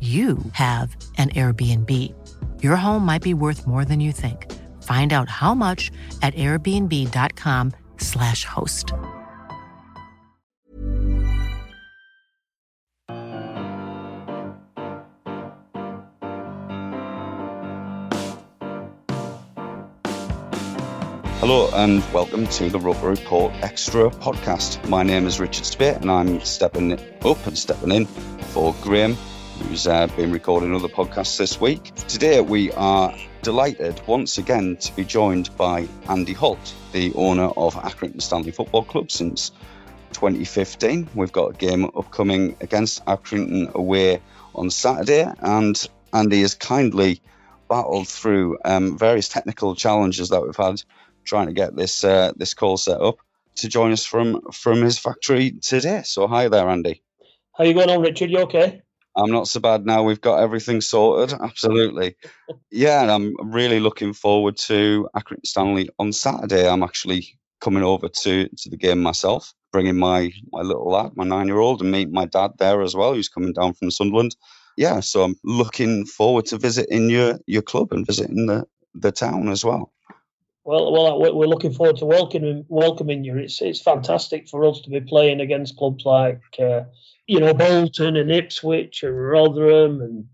you have an Airbnb. Your home might be worth more than you think. Find out how much at airbnb.com/slash host. Hello and welcome to the Roker Report Extra podcast. My name is Richard Speight and I'm stepping up and stepping in for Graham, who's uh, been recording other podcasts this week. Today we are delighted once again to be joined by Andy Holt, the owner of Accrington Stanley Football Club since 2015. We've got a game upcoming against Accrington away on Saturday, and Andy has kindly battled through um, various technical challenges that we've had trying to get this uh, this call set up to join us from from his factory today. So hi there, Andy. How you going on, Richard? You okay? I'm not so bad now. We've got everything sorted. Absolutely. yeah, and I'm really looking forward to Accrington Stanley on Saturday. I'm actually coming over to to the game myself, bringing my my little lad, my nine year old, and meet my dad there as well, who's coming down from Sunderland. Yeah, so I'm looking forward to visiting your your club and visiting the the town as well. Well, well, we're looking forward to welcoming welcoming you. It's it's fantastic for us to be playing against clubs like uh, you know Bolton and Ipswich and Rotherham and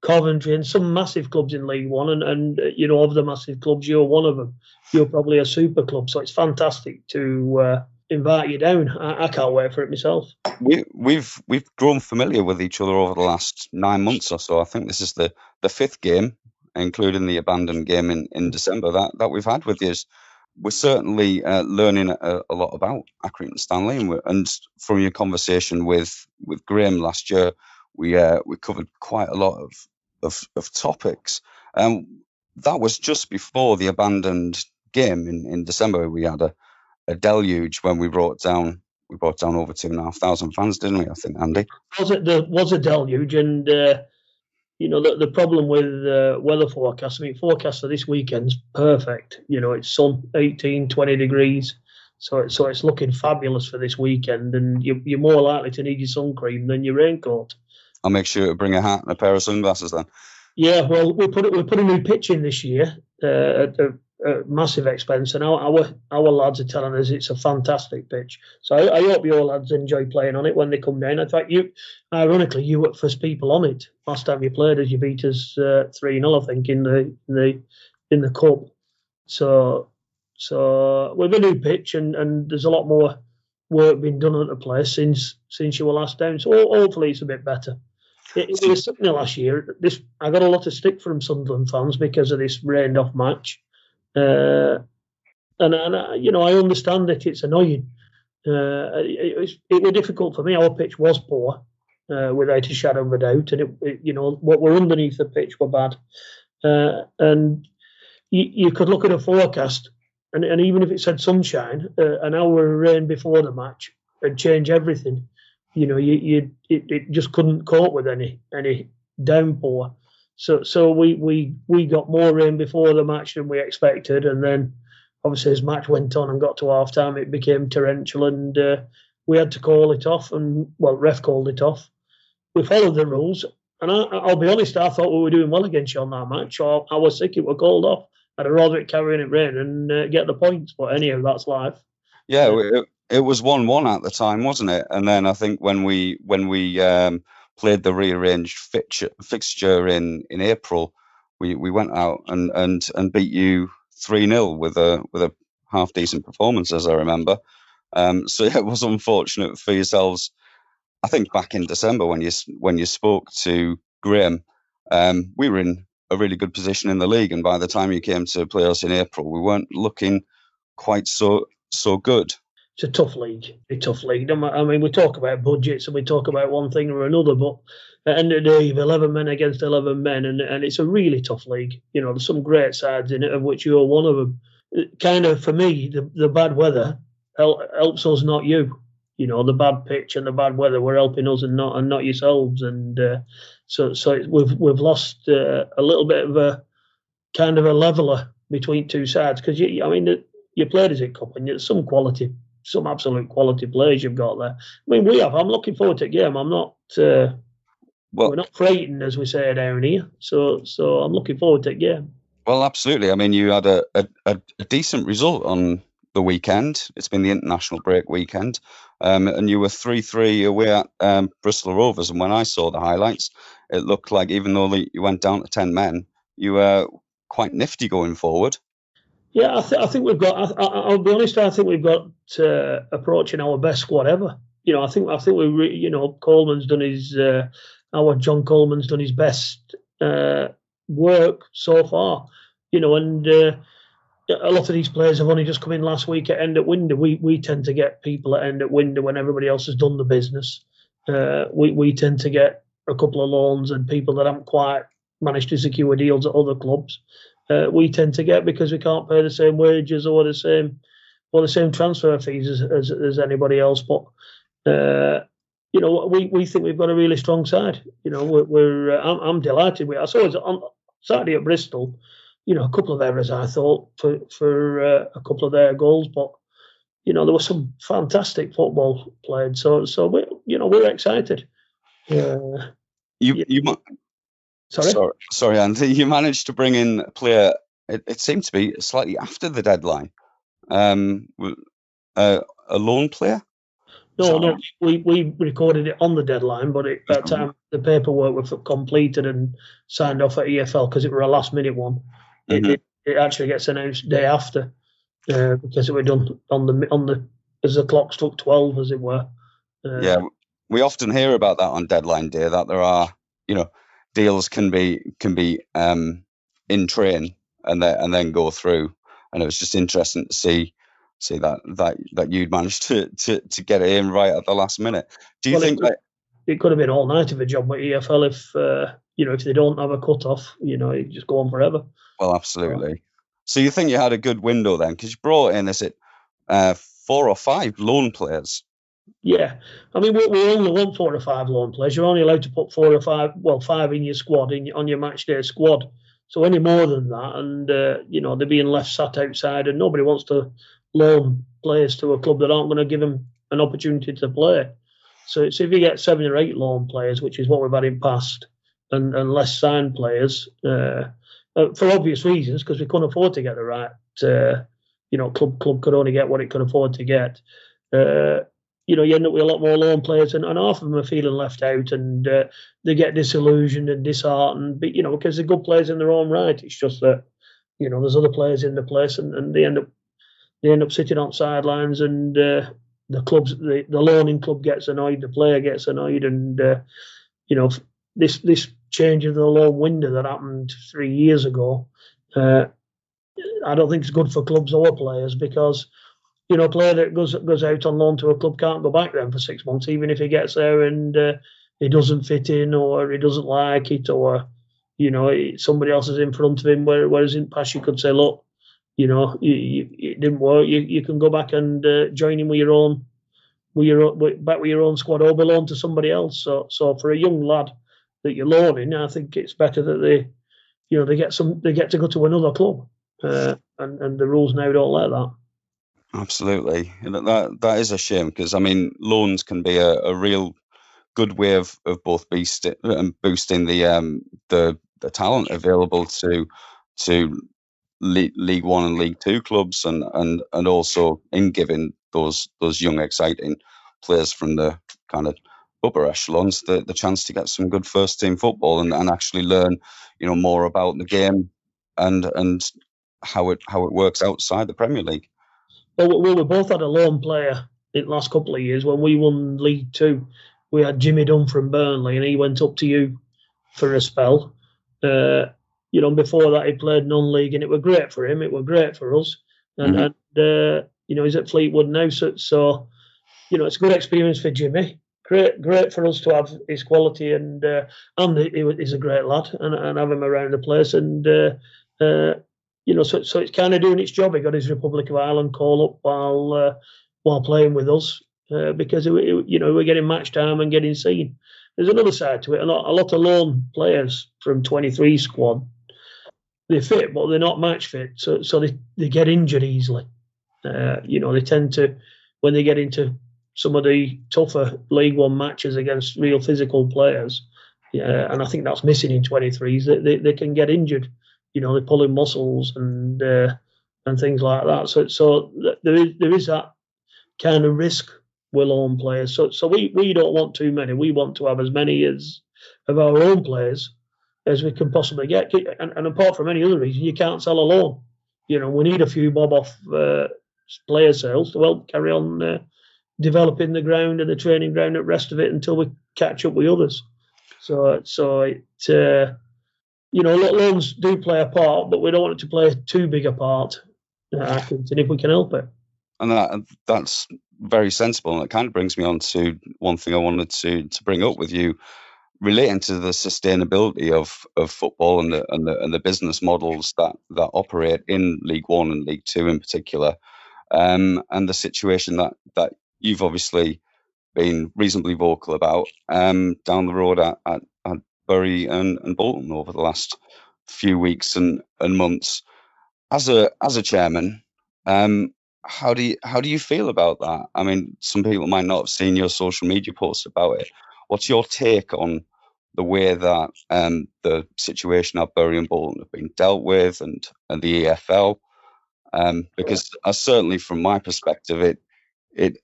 Coventry and some massive clubs in League One. And and uh, you know of the massive clubs, you're one of them. You're probably a super club, so it's fantastic to uh, invite you down. I, I, can't wait for it myself. We, we've we've grown familiar with each other over the last nine months or so. I think this is the the fifth game including the abandoned game in, in December that, that we've had with you. We're certainly uh, learning a, a, lot about Accrington Stanley, and, and, from your conversation with, with Graham last year, we uh, we covered quite a lot of of, of topics. Um, that was just before the abandoned game in, in December. We had a, a deluge when we brought down we brought down over two and a half thousand fans, didn't we? I think Andy was it the was a deluge, and uh, you know, the, the problem with uh, weather forecasts, I mean, forecast for this weekend's perfect. You know, it's sun 18, 20 degrees. So, it, so it's looking fabulous for this weekend, and you're, you're more likely to need your sun cream than your raincoat. I'll make sure to bring a hat and a pair of sunglasses then. Yeah, well, we put we put a new pitch in this year uh, at, massive expense, and our, our, our lads are telling us it's a fantastic pitch. So I, I, hope your lads enjoy playing on it when they come down. In fact, you, ironically, you were first people on it last time you played, as you beat us uh, three 0 I think, in the in the in the cup. So so with a new pitch, and and there's a lot more work being done at the place since since you were last down. So hopefully it's a bit better. It, it was something last year. This I got a lot of stick from Sunderland fans because of this rained off match. Uh, and, and uh, you know, I understand that it's annoying. Uh, it, it, it was difficult for me. Our pitch was poor, uh, without a shadow of a doubt, and it, it, you know what were underneath the pitch were bad. Uh, and you, you, could look at a forecast, and, and even if it said sunshine, uh, an hour of rain before the match would change everything. You know, you, you it, it just couldn't cope with any any downpour. So so we we we got more rain before the match than we expected, and then obviously as match went on and got to half time, it became torrential, and uh, we had to call it off. And well, ref called it off. We followed the rules, and I, will be honest, I thought we were doing well against you on that match. So I, was sick it were called off. I'd rather it carrying it rain and uh, get the points. But anyhow, that's life. Yeah, it, it was one-one at the time, wasn't it? And then I think when we when we um, played the rearranged fixture, fixture in in April, we, we went out and, and, and beat you three 0 with a with a half decent performance, as I remember. Um, so yeah, it was unfortunate for yourselves. I think back in December when you when you spoke to Graham, um, we were in a really good position in the league, and by the time you came to play us in April, we weren't looking quite so so good. It's a tough league, a tough league. I mean, we talk about budgets and we talk about one thing or another, but at the end of the day, you've 11 men against 11 men, and, and it's a really tough league. You know, there's some great sides in it, of which you're one of them. Kind of, for me, the, the bad weather helps us, not you. You know, the bad pitch and the bad weather were helping us and not and not yourselves. And uh, so, so we've we've lost uh, a little bit of a kind of a leveler between two sides because you, I mean, you played as a cup and some quality, some absolute quality players you've got there. I mean, we have. I'm looking forward to the game. I'm not. Uh, well, we're not frightened, as we say down here. So, so I'm looking forward to the game. Well, absolutely. I mean, you had a, a, a decent result on the weekend. It's been the international break weekend, um, and you were three three away at um, Bristol Rovers. And when I saw the highlights, it looked like even though you went down to ten men, you were quite nifty going forward. Yeah, I, th- I think we've got. I, will be honest. I think we've got uh, approaching our best squad ever. You know, I think I think we, re- you know, Coleman's done his uh, our John Coleman's done his best uh, work so far, you know, and uh, a lot of these players have only just come in last week at end at window. We we tend to get people at end at window when everybody else has done the business. Uh, we we tend to get a couple of loans and people that haven't quite managed to secure deals at other clubs. Uh, we tend to get because we can't pay the same wages or the same or the same transfer fees as as, as anybody else. But uh, you know, we, we think we've got a really strong side. You know, we're, we're uh, I'm, I'm, delighted with. I saw it on Saturday at Bristol. You know, a couple of errors I thought for for uh, a couple of their goals, but you know there was some fantastic football played. So so we you know we're excited. Yeah. you you. Sorry? sorry, sorry, Andy. You managed to bring in a player. It, it seemed to be slightly after the deadline. Um, uh, a loan player. No, no, we, we recorded it on the deadline, but it, that time the paperwork was completed and signed off at EFL because it was a last minute one. Mm-hmm. It, it, actually gets announced day after uh, because it was done on the on the as the clock struck twelve, as it were. Uh, yeah, we often hear about that on deadline day that there are you know deals can be can be um, in train and then and then go through, and it was just interesting to see see that that that you'd managed to to, to get it in right at the last minute. Do you well, think it, that it could have been all night of a job with EFL if uh, you know if they don't have a cut off, you know, it just go on forever. Well, absolutely. So you think you had a good window then because you brought in is it uh, four or five loan players? Yeah, I mean we, we only want four or five loan players. You're only allowed to put four or five, well, five in your squad in on your match day squad. So any more than that, and uh, you know they're being left sat outside, and nobody wants to loan players to a club that aren't going to give them an opportunity to play. So, so if you get seven or eight loan players, which is what we've had in past, and, and less signed players, uh, uh, for obvious reasons, because we couldn't afford to get the right, uh, you know, club club could only get what it could afford to get. Uh, you know, you end up with a lot more loan players, and, and half of them are feeling left out, and uh, they get disillusioned and disheartened. But you know, because they're good players in their own right, it's just that you know there's other players in the place, and, and they end up they end up sitting on sidelines, and uh, the clubs, the, the loaning club gets annoyed, the player gets annoyed, and uh, you know this this change of the loan window that happened three years ago. Uh, I don't think it's good for clubs or players because you know player that goes goes out on loan to a club can't go back then for six months, even if he gets there and uh, he doesn't fit in or he doesn't like it or you know somebody else is in front of him. Whereas in past you could say, look, you know, you, you, it didn't work. You, you can go back and uh, join in with your own, with your with, back with your own squad or belong to somebody else. So, so for a young lad that you're loaning, I think it's better that they, you know, they get some, they get to go to another club, uh, and and the rules now don't let that. Absolutely, that that is a shame because I mean, loans can be a, a real good way of, of both boosting, um, boosting the um the the talent available to to League One and League Two clubs, and and and also in giving those those young exciting players from the kind of upper echelons the, the chance to get some good first team football and, and actually learn, you know, more about the game and and how it how it works outside the Premier League. Well, we, we both had a loan player in the last couple of years when we won League Two. We had Jimmy Dunne from Burnley, and he went up to you for a spell. Uh, you know, before that he played non-league, and it was great for him. It was great for us, and, mm-hmm. and uh, you know he's at Fleetwood now, so, so you know it's a good experience for Jimmy. Great, great for us to have his quality, and uh, and he, he's a great lad, and, and have him around the place, and uh, uh, you know, so so it's kind of doing its job. He got his Republic of Ireland call up while uh, while playing with us because it, it, you know we're getting match time and getting seen. There's another side to it. A lot, a lot of loan players from 23 squad they're fit, but they're not match fit, so so they, they get injured easily. Uh, you know, they tend to when they get into some of the tougher League One matches against real physical players. Yeah, and I think that's missing in 23s. They, they, they can get injured. You know, they're pulling muscles and uh, and things like that. So so there is there is that kind of risk with loan players. So so we we don't want too many. We want to have as many as of our own players as we can possibly get. And, and apart from any other reason, you can't sell a loan. You know, we need a few bob off uh, player sales to help carry on uh, developing the ground and the training ground and the rest of it until we catch up with others. So, so it, uh, you know, loans do play a part, but we don't want it to play too big a part. Think, and if we can help it. And that that's very sensible, and it kind of brings me on to one thing I wanted to to bring up with you relating to the sustainability of, of football and the, and the and the business models that that operate in League One and League Two in particular, um, and the situation that that you've obviously been reasonably vocal about um, down the road at, at Bury and, and Bolton over the last few weeks and, and months. As a as a chairman, um, how do you how do you feel about that? I mean, some people might not have seen your social media posts about it. What's your take on the way that um, the situation at Bury and Bolton have been dealt with and, and the EFL. Um, because uh, certainly from my perspective, it it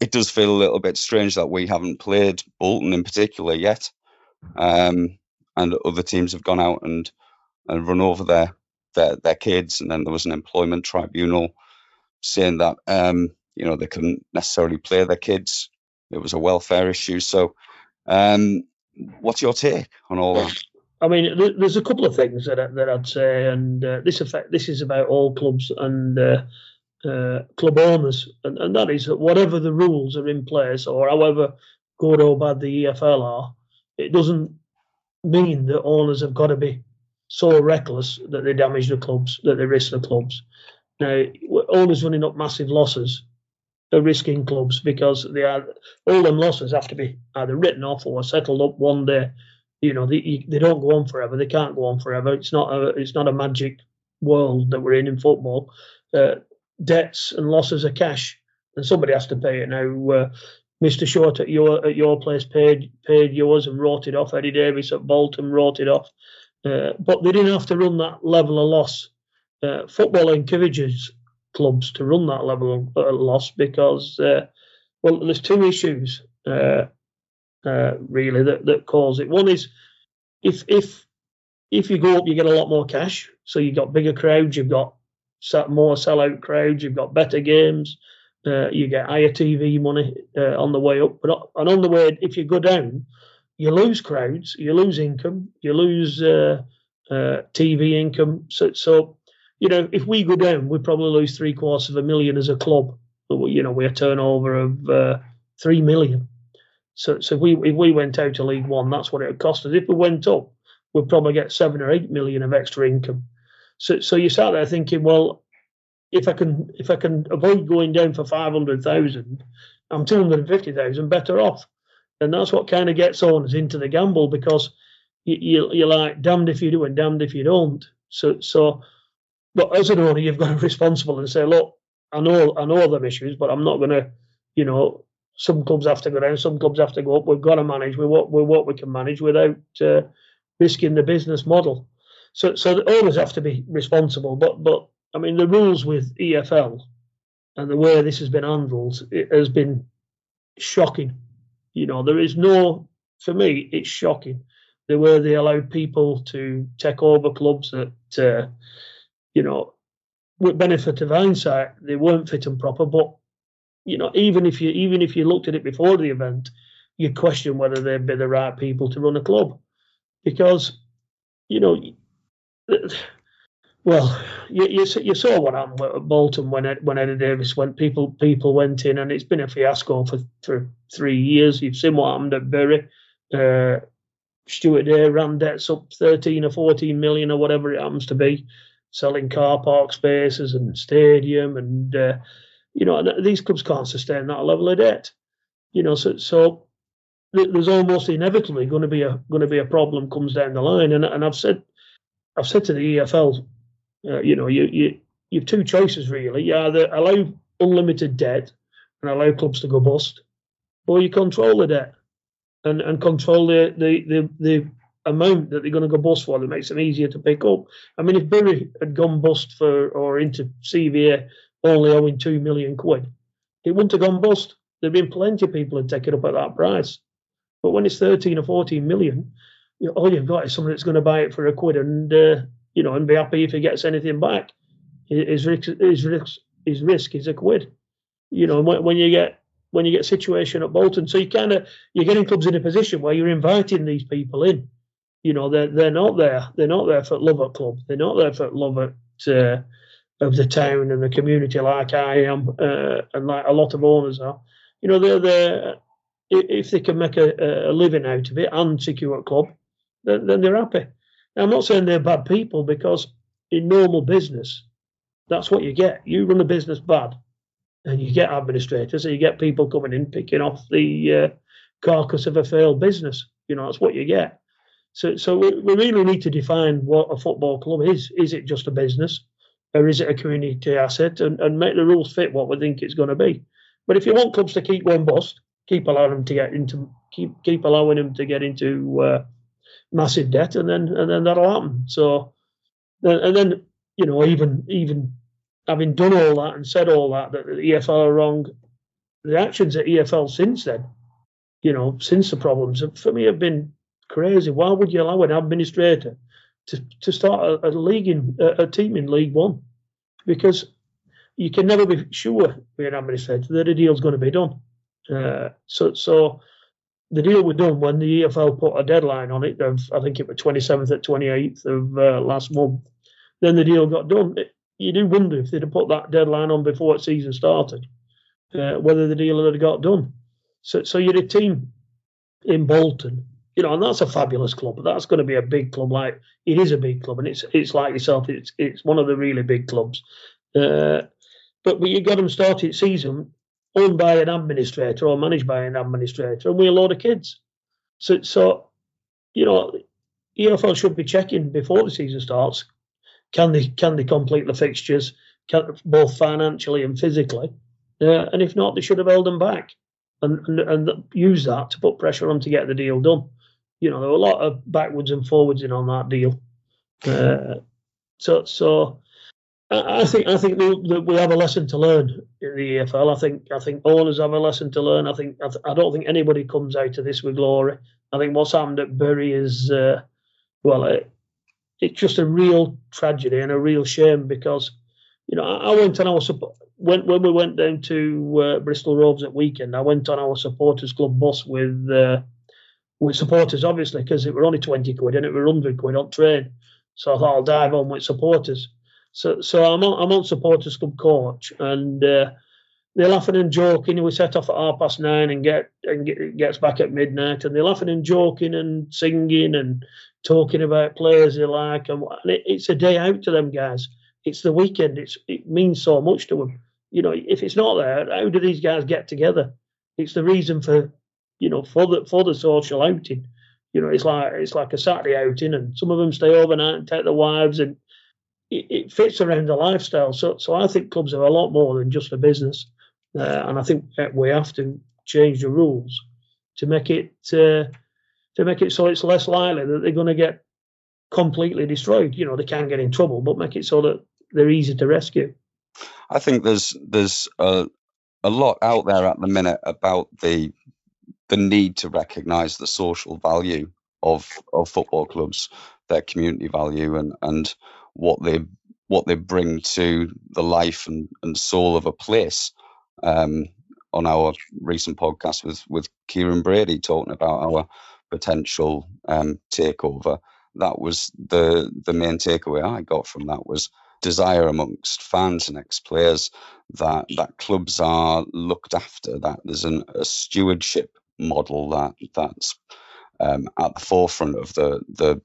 it does feel a little bit strange that we haven't played Bolton in particular yet, um, and other teams have gone out and and run over their their their kids, and then there was an employment tribunal saying that um, you know they couldn't necessarily play their kids. It was a welfare issue, so um, what's your take on all that? I mean, there's a couple of things that, I, that I'd say, and uh, this effect this is about all clubs and uh, uh, club owners, and, and that is that whatever the rules are in place, or however good or bad the EFL are, it doesn't mean that owners have got to be so reckless that they damage the clubs, that they risk the clubs. Now, owners running up massive losses are risking clubs because they are all them losses have to be either written off or settled up one day. You know, they, they don't go on forever. They can't go on forever. It's not a it's not a magic world that we're in in football. Uh, debts and losses are cash, and somebody has to pay it now. Uh, Mr. Short at your at your place paid paid yours and wrote it off. Eddie Davies at Bolton wrote it off, uh, but they didn't have to run that level of loss. Uh, football encourages clubs to run that level of loss because, uh, well, there's two issues uh, uh, really that, that cause it. One is if if if you go up, you get a lot more cash, so you've got bigger crowds, you've got more sellout crowds, you've got better games, uh, you get higher TV money uh, on the way up, but and on the way, if you go down, you lose crowds, you lose income, you lose uh, TV income. So, so you know, if we go down, we probably lose three quarters of a million as a club. You know, we're a turnover of uh, three million. So, so if we if we went out to League One, that's what it would cost us. If we went up, we'd probably get seven or eight million of extra income. So, so you start there thinking, well, if I can if I can avoid going down for five hundred thousand, I'm two hundred and fifty thousand better off. And that's what kind of gets owners into the gamble because you, you, you're like damned if you do and damned if you don't. So, so but as an owner, you've got to be responsible and say, look, I know I know them issues, but I'm not going to, you know, some clubs have to go down, some clubs have to go up. We've got to manage with what with what we can manage without uh, risking the business model. So so the owners have to be responsible. But but I mean the rules with EFL and the way this has been handled it has been shocking. You know, there is no, for me, it's shocking the way they allowed people to take over clubs that, uh, you know, with benefit of hindsight, they weren't fit and proper. But you know, even if you even if you looked at it before the event, you question whether they'd be the right people to run a club, because you know, well, you, you, you saw what happened at Bolton when when Eddie Davies went. People people went in, and it's been a fiasco for, for three years. You've seen what happened at Bury. Uh, Stewart Day ran debts up 13 or 14 million or whatever it happens to be, selling car park spaces and stadium. And, uh, you know, these clubs can't sustain that level of debt. You know, so, so there's almost inevitably going to be a going to be a problem comes down the line. And, and I've said I've said to the EFL, uh, you know, you, you you've two choices really. You either allow unlimited debt and allow clubs to go bust, or you control the debt and, and control the, the, the, the amount that they're going to go bust for that makes them easier to pick up. I mean, if Bury had gone bust for or into CVA only owing two million quid, it wouldn't have gone bust. There'd been plenty of people who'd take it up at that price. But when it's 13 or 14 million, you know, all you've got is someone that's going to buy it for a quid and uh, you know and be happy if he gets anything back. His risk, his risk, his risk is a quid. You know, when, when you get when you get situation at Bolton. So you kind of you're getting clubs in a position where you're inviting these people in. You know, they're they're not there. They're not there for love at club. They're not there for love at uh, of the town and the community like I am uh, and like a lot of owners are. You know, they're there if they can make a, a living out of it and secure a club, then, then they're happy. Now, I'm not saying they're bad people because in normal business, that's what you get. You run a business bad, and you get administrators and you get people coming in picking off the uh, carcass of a failed business. You know, that's what you get. So, so we, we really need to define what a football club is. Is it just a business, or is it a community asset, and, and make the rules fit what we think it's going to be. But if you want clubs to keep going bust, keep allowing them to get into keep keep allowing them to get into uh, massive debt, and then and then that'll happen. So, and then you know even even having done all that and said all that, that the EFL are wrong, the actions at EFL since then, you know, since the problems, for me have been crazy. Why would you allow an administrator to, to start a, a league in a, a team in League One? Because you can never be sure with an administrator that a deal's going to be done. Uh, so, so the deal was done when the EFL put a deadline on it of I think it was 27th at 28th of uh, last month. Then the deal got done. It, you do wonder if they'd have put that deadline on before the season started, uh, whether the deal had got done. So, so you're a team in Bolton, you know, and that's a fabulous club. That's going to be a big club. Like it is a big club, and it's it's like yourself. It's it's one of the really big clubs. Uh, but but you got them started season owned by an administrator or managed by an administrator, and we're a load of kids. So so, you know, EFL should be checking before the season starts can they can they complete the fixtures, can, both financially and physically? Uh, and if not, they should have held them back and, and and use that to put pressure on to get the deal done. You know, there were a lot of backwards and forwards in on that deal. Uh, so so I think I think we, we have a lesson to learn in the EFL. I think I think owners have a lesson to learn. I think I, I don't think anybody comes out of this with glory. I think what's happened at Bury is uh, well, it, it's just a real tragedy and a real shame because you know I, went on our support when when we went down to uh, Bristol Rovers at weekend. I went on our supporters club bus with uh, with supporters obviously because it were only twenty quid and it were hundred quid on train. So I thought I'll dive on with supporters. So so I'm on I'm on supporters club coach and. Uh, they're laughing and joking. We set off at half past nine and get and get, gets back at midnight, and they're laughing and joking and singing and talking about players they like, and, and it, it's a day out to them guys. It's the weekend. It's it means so much to them. You know, if it's not there, how do these guys get together? It's the reason for, you know, for the for the social outing. You know, it's like it's like a Saturday outing, and some of them stay overnight and take their wives, and it, it fits around the lifestyle. So, so I think clubs are a lot more than just a business, uh, and I think we have to change the rules to make it. Uh, to make it so it's less likely that they're going to get completely destroyed. You know, they can get in trouble, but make it so that they're easy to rescue. I think there's there's a, a lot out there at the minute about the the need to recognise the social value of of football clubs, their community value, and and what they what they bring to the life and, and soul of a place. Um, on our recent podcast with with Kieran Brady talking about our potential um, takeover, that was the the main takeaway I got from that was desire amongst fans and ex players that that clubs are looked after, that there's an, a stewardship model that that's um, at the forefront of the the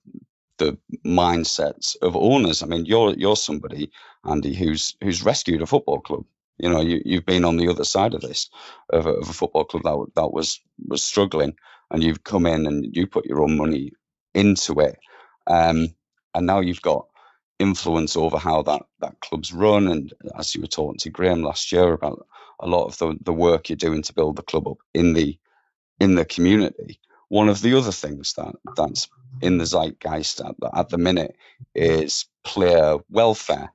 the mindsets of owners. I mean, you're you're somebody, Andy, who's who's rescued a football club. You know, you you've been on the other side of this of a, of a football club that that was was struggling, and you've come in and you put your own money into it, um, and now you've got influence over how that that club's run. And as you were talking to Graham last year about a lot of the the work you're doing to build the club up in the in the community. One of the other things that that's in the zeitgeist at the, at the minute is player welfare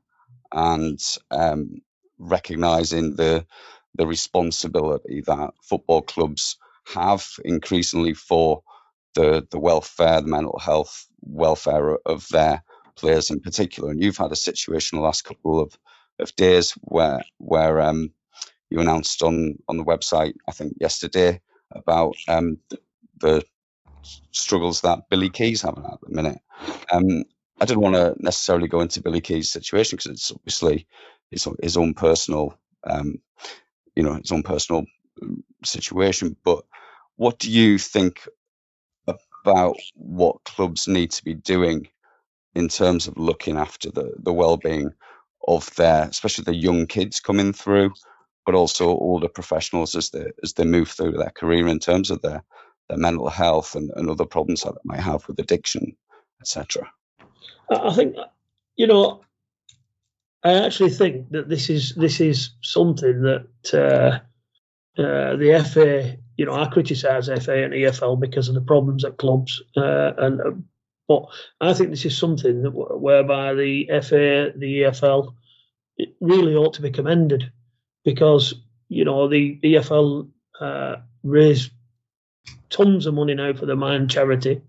and um, recognizing the the responsibility that football clubs have increasingly for the the welfare, the mental health welfare of their players in particular. And you've had a situation the last couple of, of days where where um, you announced on on the website, I think yesterday, about um, the, the, struggles that Billy Kee's having at the minute. Um, I didn't want to necessarily go into Billy Kee's situation because it's obviously his, his own personal, um, you know, his own personal um, situation. But what do you think about what clubs need to be doing in terms of looking after the, the well-being of their, especially the young kids coming through, but also older professionals as they as they move through their career in terms of their their mental health and, and other problems that they might have with addiction, etc. I think you know. I actually think that this is this is something that uh, uh, the FA, you know, I criticise FA and EFL because of the problems at clubs, uh, and uh, but I think this is something that, whereby the FA, the EFL, really ought to be commended because you know the EFL uh, raise tons of money now for the Mind charity.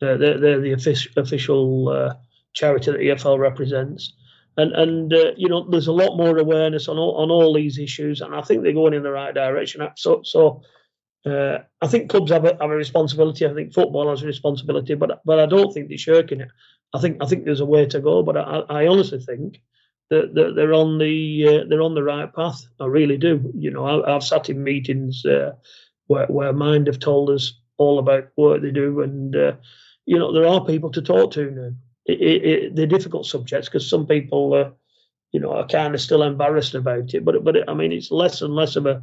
They're, they're, the official, official uh, charity that EFL represents, and and uh, you know there's a lot more awareness on all, on all these issues, and I think they're going in the right direction. So so uh, I think clubs have a, have a responsibility. I think football has a responsibility, but but I don't think they're shirking it. I think I think there's a way to go, but I, I honestly think that, that they're on the uh, they're on the right path. I really do. You know, I, have sat in meetings uh, where where Mind have told us all about what they do, and uh, you know there are people to talk to now. It, it, it, they're difficult subjects because some people, uh, you know, are kind of still embarrassed about it. But but I mean, it's less and less of a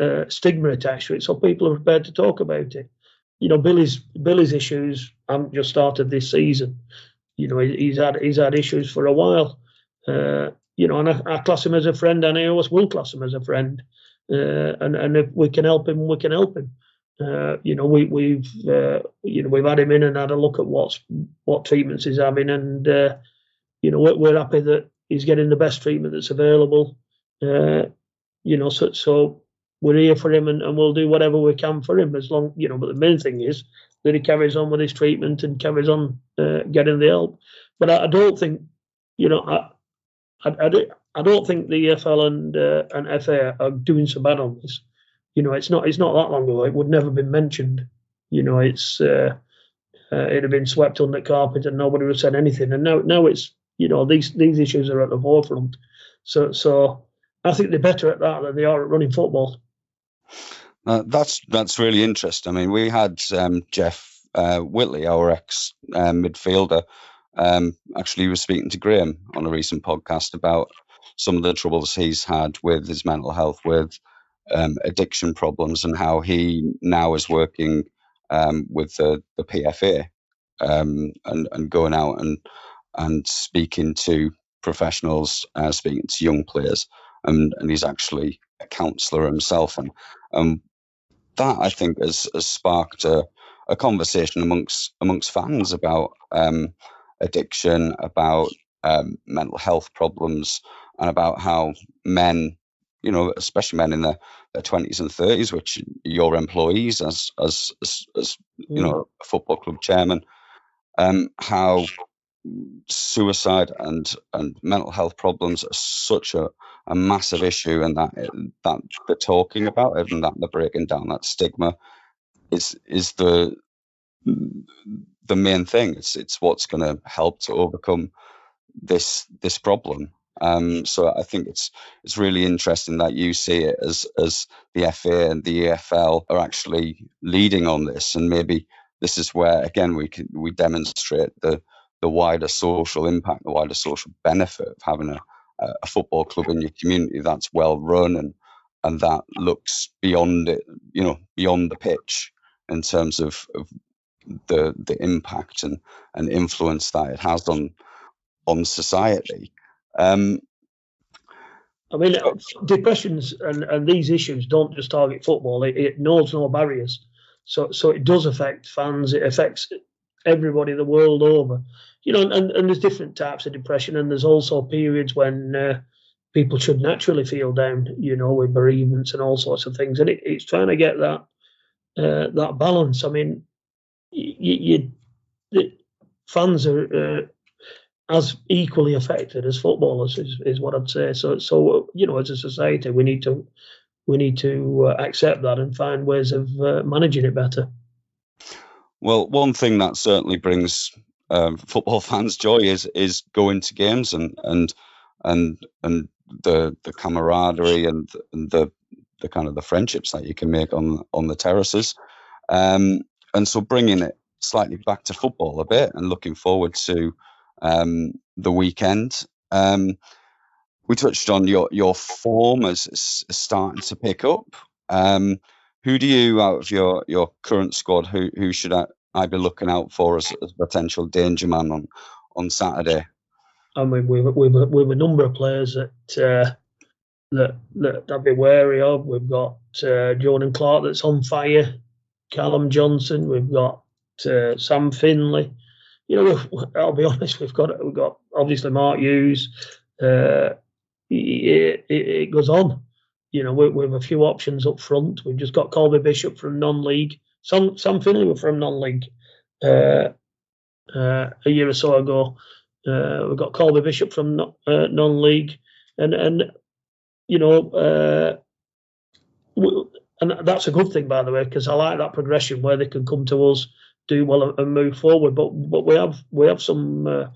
uh, stigma attached to it, so people are prepared to talk about it. You know, Billy's Billy's issues haven't just started this season. You know, he's had he's had issues for a while. Uh, you know, and I, I, class him as a friend, and I always will class him as a friend. Uh, and and if we can help him, we can help him. Uh, you know, we, we've uh, you know we've had him in and had a look at what's what treatments he's having, and uh, you know we're, we're, happy that he's getting the best treatment that's available. Uh, you know, so so we're here for him and, and we'll do whatever we can for him as long, you know, but the main thing is that he carries on with his treatment and carries on uh, getting the help. But I, I, don't think, you know, I, I, I, do, I don't think the EFL and uh, and FA are doing so bad on this. You know, it's not it's not that long ago. It would never have been mentioned. You know, it's uh, uh, it had been swept under the carpet and nobody would have said anything. And now now it's you know these these issues are at the forefront. So so I think they're better at that than they are at running football. Uh, that's that's really interesting. I mean, we had um, Jeff uh, Whitley, our ex uh, midfielder, um, actually was speaking to Graham on a recent podcast about some of the troubles he's had with his mental health, with um, addiction problems, and how he now is working um, with the, the PFA um, and and going out and and speaking to professionals, uh, speaking to young players, and, and he's actually a counsellor himself, and um, that I think has, has sparked a, a, conversation amongst amongst fans about um, addiction, about um, mental health problems, and about how men you know, especially men in their, their 20s and 30s, which your employees as, as, as, as you know, a football club chairman, um, how suicide and, and mental health problems are such a, a massive issue and that, that they're talking about it and that they're breaking down that stigma is, is the, the main thing. It's, it's what's going to help to overcome this, this problem. Um, so I think it's it's really interesting that you see it as as the FA and the EFL are actually leading on this, and maybe this is where again we can we demonstrate the the wider social impact, the wider social benefit of having a a football club in your community that's well run and and that looks beyond it, you know, beyond the pitch in terms of, of the the impact and, and influence that it has on on society. Um, I mean, depressions and, and these issues don't just target football. It, it knows no barriers. So so it does affect fans. It affects everybody the world over. You know, and, and there's different types of depression, and there's also periods when uh, people should naturally feel down. You know, with bereavements and all sorts of things, and it, it's trying to get that uh, that balance. I mean, you, you fans are uh, as equally affected as footballers is, is what I'd say. So so you know as a society we need to we need to uh, accept that and find ways of uh, managing it better. Well, one thing that certainly brings um, football fans joy is is going to games and and and and the the camaraderie and, and the the kind of the friendships that you can make on on the terraces. Um, and so bringing it slightly back to football a bit and looking forward to um, the weekend. Um, we touched on your your form as, as starting to pick up. Um, who do you, out of your your current squad, who who should I, I be looking out for as, as potential danger man on on Saturday? I mean, we've we've we've a number of players that uh, that that I'd be wary of. We've got uh, Jordan Clark that's on fire, Callum Johnson. We've got uh, Sam Finley you know, I'll be honest, we've got we've got obviously Mark Hughes. Uh, it, it, it, goes on. You know, we, we, have a few options up front. We've just got Colby Bishop from non-league. Some Sam Finley were from non-league uh, uh, a year or so ago. Uh, we've got Colby Bishop from uh, non-league, and and you know, uh, and that's a good thing by the way because I like that progression where they can come to us do well and move forward. But but we have we have some uh,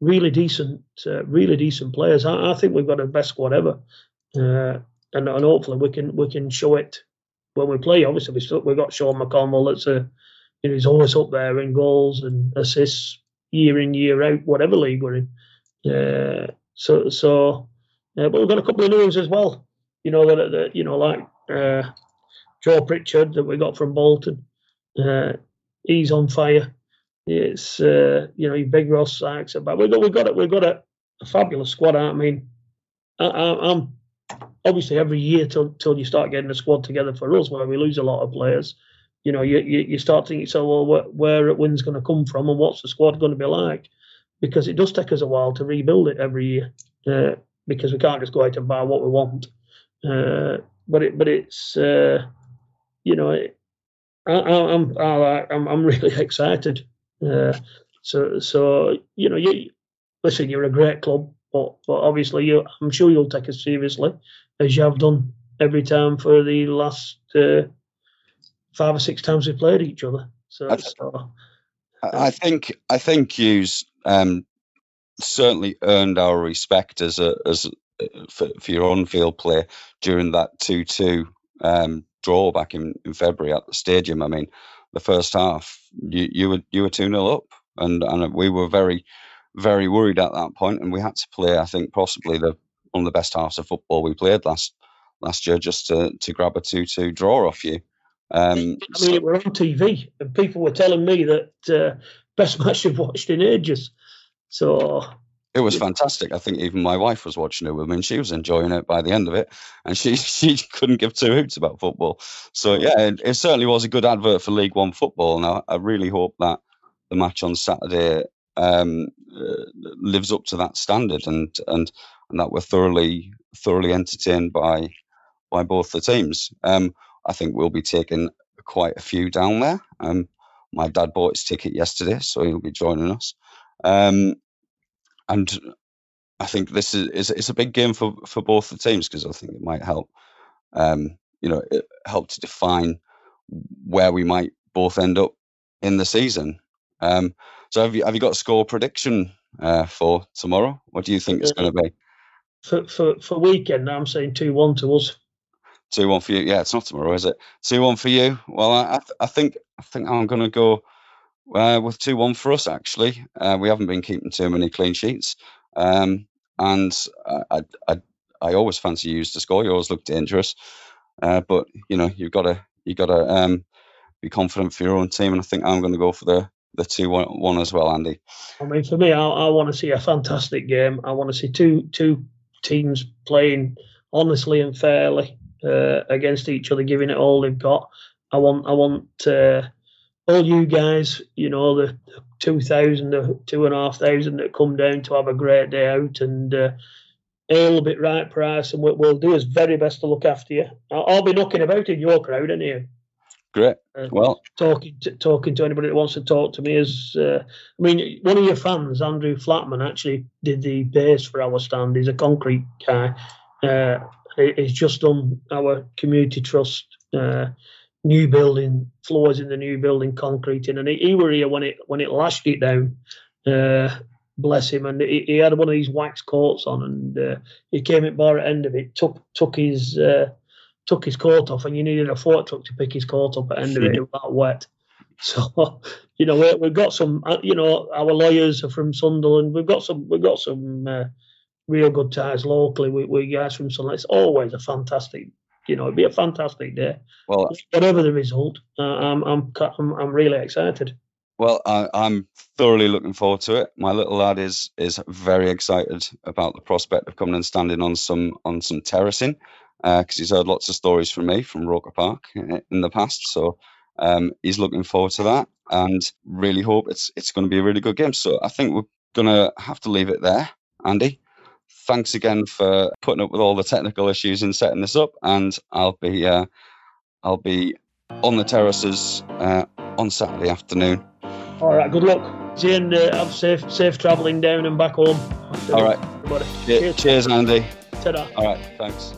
really decent uh, really decent players. I, I, think we've got the best squad ever, uh, and and hopefully we can we can show it when we play. Obviously we still, we've got Sean McConville. That's a you know he's always up there in goals and assists year in year out whatever league we're in. Uh, so so uh, but we've got a couple of new ones as well. You know that, that you know like uh, Joe Pritchard that we got from Bolton. Uh, he's on fire. It's uh, you know big Ross Sykes, but we've got we've got it we've got a, a fabulous squad. I mean, I, am obviously every year till till you start getting a squad together for us where we lose a lot of players. You know, you you, you start thinking, so well, where, where wins going to come from, and what's the squad going to be like? Because it does take us a while to rebuild it every year, uh, because we can't just go out and buy what we want. Uh, but it but it's uh, you know it, I, am I'm, I'm I'm really excited. Uh, so so you know you listen, you're a great club, but but obviously you I'm sure you'll take us seriously as you have done every time for the last uh, five or six times we played each other. So, I, so, I think I think you um, certainly earned our respect as a as a, for, for your on field play during that two two um, draw back in, in February at the stadium. I mean, the first half, you, you were you were two 0 up, and and we were very very worried at that point, and we had to play. I think possibly the one of the best halves of football we played last last year, just to to grab a two two draw off you. Um, I mean, so, we're on TV, and people were telling me that uh, best match they've watched in ages. So it was fantastic. I think even my wife was watching it with me, and she was enjoying it by the end of it. And she she couldn't give two hoots about football. So yeah, it, it certainly was a good advert for League One football. Now I really hope that the match on Saturday um, uh, lives up to that standard, and and and that we're thoroughly thoroughly entertained by by both the teams. Um, I think we'll be taking quite a few down there. Um, my dad bought his ticket yesterday, so he'll be joining us. Um, and I think this is, is it's a big game for, for both the teams because I think it might help, um, you know, help to define where we might both end up in the season. Um, so have you have you got a score prediction uh, for tomorrow? What do you think it's going to be? For, for for weekend, I'm saying two one to us. Two one for you. Yeah, it's not tomorrow, is it? Two one for you. Well, I I think I think I'm going to go uh, with two one for us. Actually, uh, we haven't been keeping too many clean sheets, um, and I, I I always fancy you to score. You always look dangerous, uh, but you know you've got to you got to um, be confident for your own team, and I think I'm going to go for the the two one, one as well, Andy. I mean, for me, I, I want to see a fantastic game. I want to see two two teams playing honestly and fairly uh, against each other, giving it all they've got. I want I want uh, all you guys, you know, the, the two thousand, the two and a half thousand that come down to have a great day out and. Uh, a little bit right price, and what we'll do is very best to look after you. I'll, I'll be knocking about in your crowd, and you. Great. Uh, well, talking to, talking to anybody that wants to talk to me is, uh, I mean, one of your fans, Andrew Flatman, actually did the base for our stand. He's a concrete guy. Uh, he's just done our community trust uh, new building floors in the new building concreting, and he, he were here when it when it lashed it down. Uh, bless him, and he, he, had one of these wax coats on, and uh, he came at bar at end of it, took took his took his coat off, and you needed a fork truck to pick his coat up at end of it. It was that wet. So, you know, we, we've got some. Uh, you know, our lawyers are from Sunderland. We've got some. We've got some uh, real good ties locally with, with guys from Sunderland. It's always a fantastic. You know, it'd be a fantastic day. Well, whatever the result, uh, I'm, I'm I'm I'm really excited. Well, I, am thoroughly looking forward to it. My little lad is is very excited about the prospect of coming and standing on some on some terracing because uh, he's heard lots of stories from me from Roker Park in the past. So um, he's looking forward to that and really hope it's it's going to be a really good game. So I think we're going to have to leave it there, Andy. Thanks again for putting up with all the technical issues and setting this up, and I'll be uh, I'll be on the terraces uh, on Saturday afternoon. All right, good luck. See you and uh, have safe safe travelling down and back home. All right. Cheers. Cheers, Andy. Ta-da. All right, thanks.